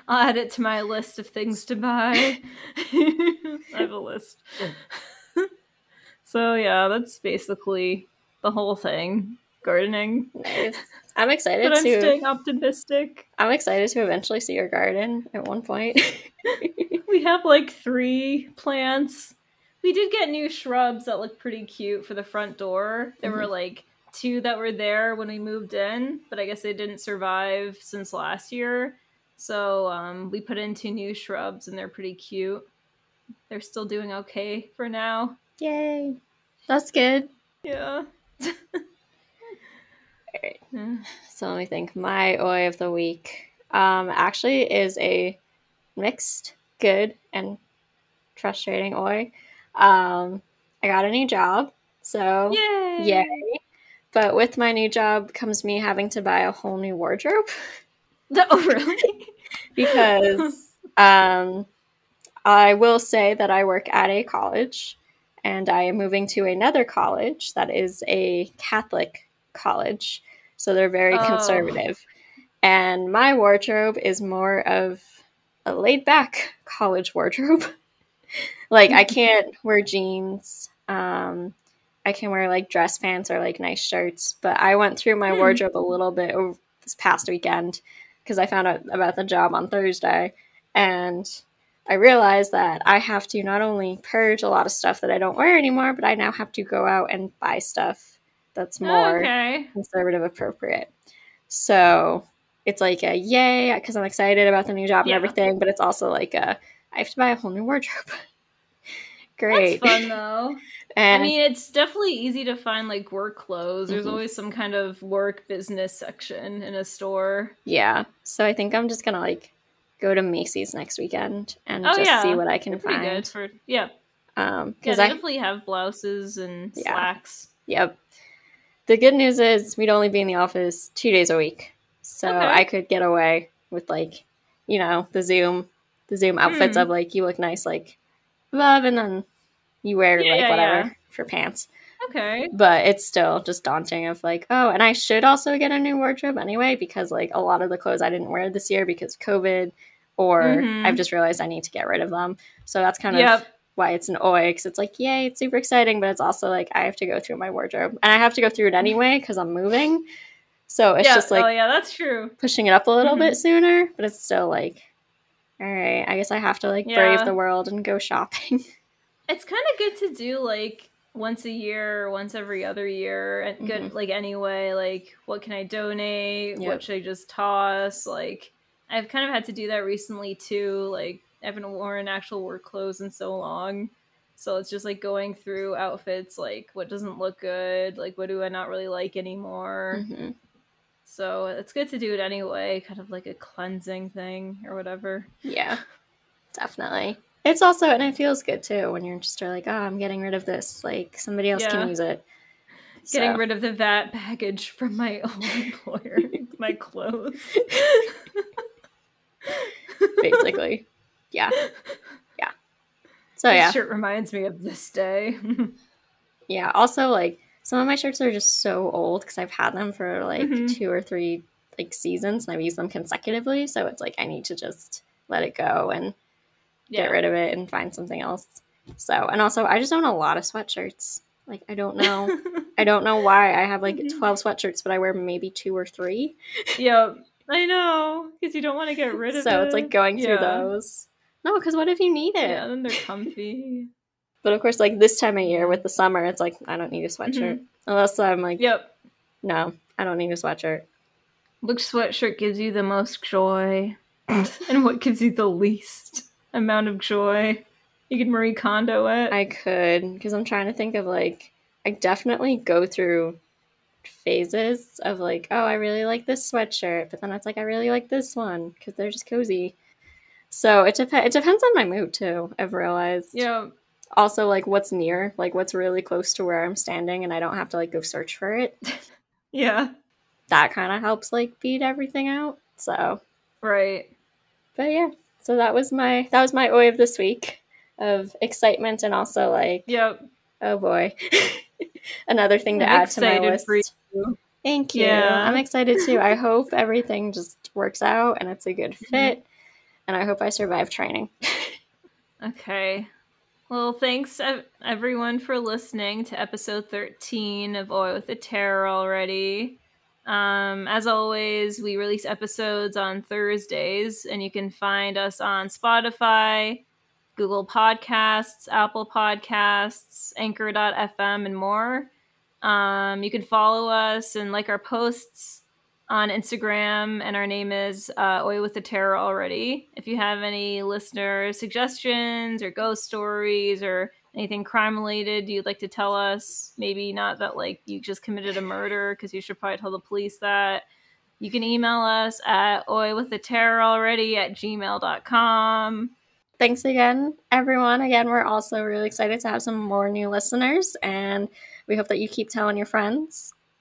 Speaker 2: I'll add it to my list of things to buy. I have a list. so yeah, that's basically the whole thing. Gardening.
Speaker 1: Nice. I'm excited
Speaker 2: But I'm
Speaker 1: to.
Speaker 2: staying optimistic.
Speaker 1: I'm excited to eventually see your garden at one point.
Speaker 2: We have like three plants. We did get new shrubs that look pretty cute for the front door. There were like two that were there when we moved in, but I guess they didn't survive since last year. So um, we put in two new shrubs and they're pretty cute. They're still doing okay for now.
Speaker 1: Yay! That's good.
Speaker 2: Yeah.
Speaker 1: Alright.
Speaker 2: Yeah.
Speaker 1: So let me think. My oy of the week um, actually is a mixed good and frustrating oy. Um, I got a new job, so
Speaker 2: Yay!
Speaker 1: yay! But with my new job comes me having to buy a whole new wardrobe.
Speaker 2: Oh, really?
Speaker 1: because um, I will say that I work at a college and I am moving to another college that is a Catholic college. So they're very
Speaker 2: Oh.
Speaker 1: conservative. And my wardrobe is more of a laid back college wardrobe. like I can't wear jeans. Um, I can wear like dress pants or like nice shirts. But I went through my
Speaker 2: Hmm.
Speaker 1: wardrobe a little bit over this past weekend because I found out about the job on Thursday. And I realized that I have to not only purge a lot of stuff that I don't wear anymore, but I now have to go out and buy stuff that's more
Speaker 2: okay.
Speaker 1: conservative appropriate. So it's like a yay because I'm excited about the new job
Speaker 2: Yeah.
Speaker 1: and everything, but it's also like a I have to buy a whole new wardrobe. Great.
Speaker 2: That's fun though. I mean, it's definitely easy to find like work clothes. There's
Speaker 1: Mhm.
Speaker 2: always some kind of work business section in a store.
Speaker 1: yeah, so I think I'm just gonna like go to Macy's next weekend and
Speaker 2: Oh,
Speaker 1: just
Speaker 2: yeah.
Speaker 1: see what I can
Speaker 2: They're
Speaker 1: find.
Speaker 2: good for yeah.
Speaker 1: Um, because
Speaker 2: they
Speaker 1: I
Speaker 2: definitely have blouses and
Speaker 1: Yeah.
Speaker 2: slacks.
Speaker 1: Yep. The good news is we'd only be in the office two days a week. So
Speaker 2: Okay.
Speaker 1: I could get away with like, you know, the Zoom the Zoom outfits
Speaker 2: Hmm.
Speaker 1: of like you look nice like above and then you wear
Speaker 2: Yeah,
Speaker 1: like whatever
Speaker 2: yeah.
Speaker 1: for pants.
Speaker 2: Okay.
Speaker 1: But it's still just daunting of like, oh, and I should also get a new wardrobe anyway because like a lot of the clothes I didn't wear this year because of COVID or
Speaker 2: Mhm.
Speaker 1: I've just realized I need to get rid of them. So that's kind of
Speaker 2: Yep.
Speaker 1: why it's an oy because it's like yay it's super exciting but it's also like i have to go through my wardrobe and i have to go through it anyway because i'm moving so it's
Speaker 2: yeah.
Speaker 1: just like
Speaker 2: oh yeah, that's true.
Speaker 1: pushing it up a little
Speaker 2: Mhm.
Speaker 1: bit sooner but it's still like all right i guess i have to like
Speaker 2: Yeah.
Speaker 1: brave the world and go shopping
Speaker 2: It's kind of good to do like once a year, once every other year, and good
Speaker 1: Mhm.
Speaker 2: like anyway. Like, what can I donate?
Speaker 1: Yep.
Speaker 2: What should I just toss? Like, I've kind of had to do that recently too. Like, I haven't worn actual work clothes in so long. So it's just like going through outfits, like what doesn't look good, like what do I not really like anymore.
Speaker 1: Mhm.
Speaker 2: So it's good to do it anyway, kind of like a cleansing thing or whatever.
Speaker 1: yeah definitely it's also and it feels good too when you're just like oh i'm getting rid of this like somebody else
Speaker 2: Yeah.
Speaker 1: can use it
Speaker 2: Getting
Speaker 1: So-
Speaker 2: rid of the VAT baggage from my old employer, my clothes.
Speaker 1: basically yeah yeah so
Speaker 2: This
Speaker 1: yeah
Speaker 2: shirt reminds me of this day.
Speaker 1: Yeah. Also, like some of my shirts are just so old because I've had them for like
Speaker 2: Mhm.
Speaker 1: two or three like seasons and I've used them consecutively. So it's like I need to just let it go and get rid of it and find something else. So and also I just own a lot of sweatshirts. Like I don't know. I don't know why I have like
Speaker 2: Mhm.
Speaker 1: twelve sweatshirts, but I wear maybe two or three.
Speaker 2: yep. I know, because you don't want to get rid of it.
Speaker 1: So it's like going through
Speaker 2: Yeah.
Speaker 1: those. No, because what if you need it?
Speaker 2: Yeah, then they're comfy.
Speaker 1: But of course, like this time of year with the summer, it's like I don't need a sweatshirt mm-hmm. unless I'm like,
Speaker 2: yep.
Speaker 1: no, I don't need a sweatshirt.
Speaker 2: Which sweatshirt gives you the most joy? and what gives you the least amount of joy? You can Marie Kondo it.
Speaker 1: I could because I'm trying to think of like I definitely go through phases of like oh I really like this sweatshirt but then it's like I really like this one because they're just cozy. So it dep- it depends on my mood too. I've realized.
Speaker 2: yeah.
Speaker 1: Also like what's near, like what's really close to where I'm standing, and I don't have to like go search for it.
Speaker 2: Yeah.
Speaker 1: That kind of helps like beat everything out. So,
Speaker 2: Right.
Speaker 1: but yeah. So that was my that was my oy of this week of excitement and also like
Speaker 2: Yep.
Speaker 1: Oh boy. Another thing to
Speaker 2: I'm
Speaker 1: add to my list.
Speaker 2: you.
Speaker 1: Thank you.
Speaker 2: Yeah.
Speaker 1: I'm excited too. I hope everything just works out and it's a good
Speaker 2: Mm-hmm.
Speaker 1: fit. And I hope I survive training.
Speaker 2: Okay. Well, thanks everyone for listening to episode 13 of Oy with the Terror already. Um, as always, we release episodes on Thursdays, and you can find us on Spotify, Google Podcasts, Apple Podcasts, Anchor.fm, and more. Um, you can follow us and like our posts on Instagram, and our name is uh, Oy with the Terror already. If you have any listener suggestions or ghost stories or anything crime related you'd like to tell us, maybe not that like you just committed a murder because you should probably tell the police that. You can email us at oy with the terror already at gmail.com.
Speaker 1: Thanks again, everyone. Again, we're also really excited to have some more new listeners and we hope that you keep telling your friends.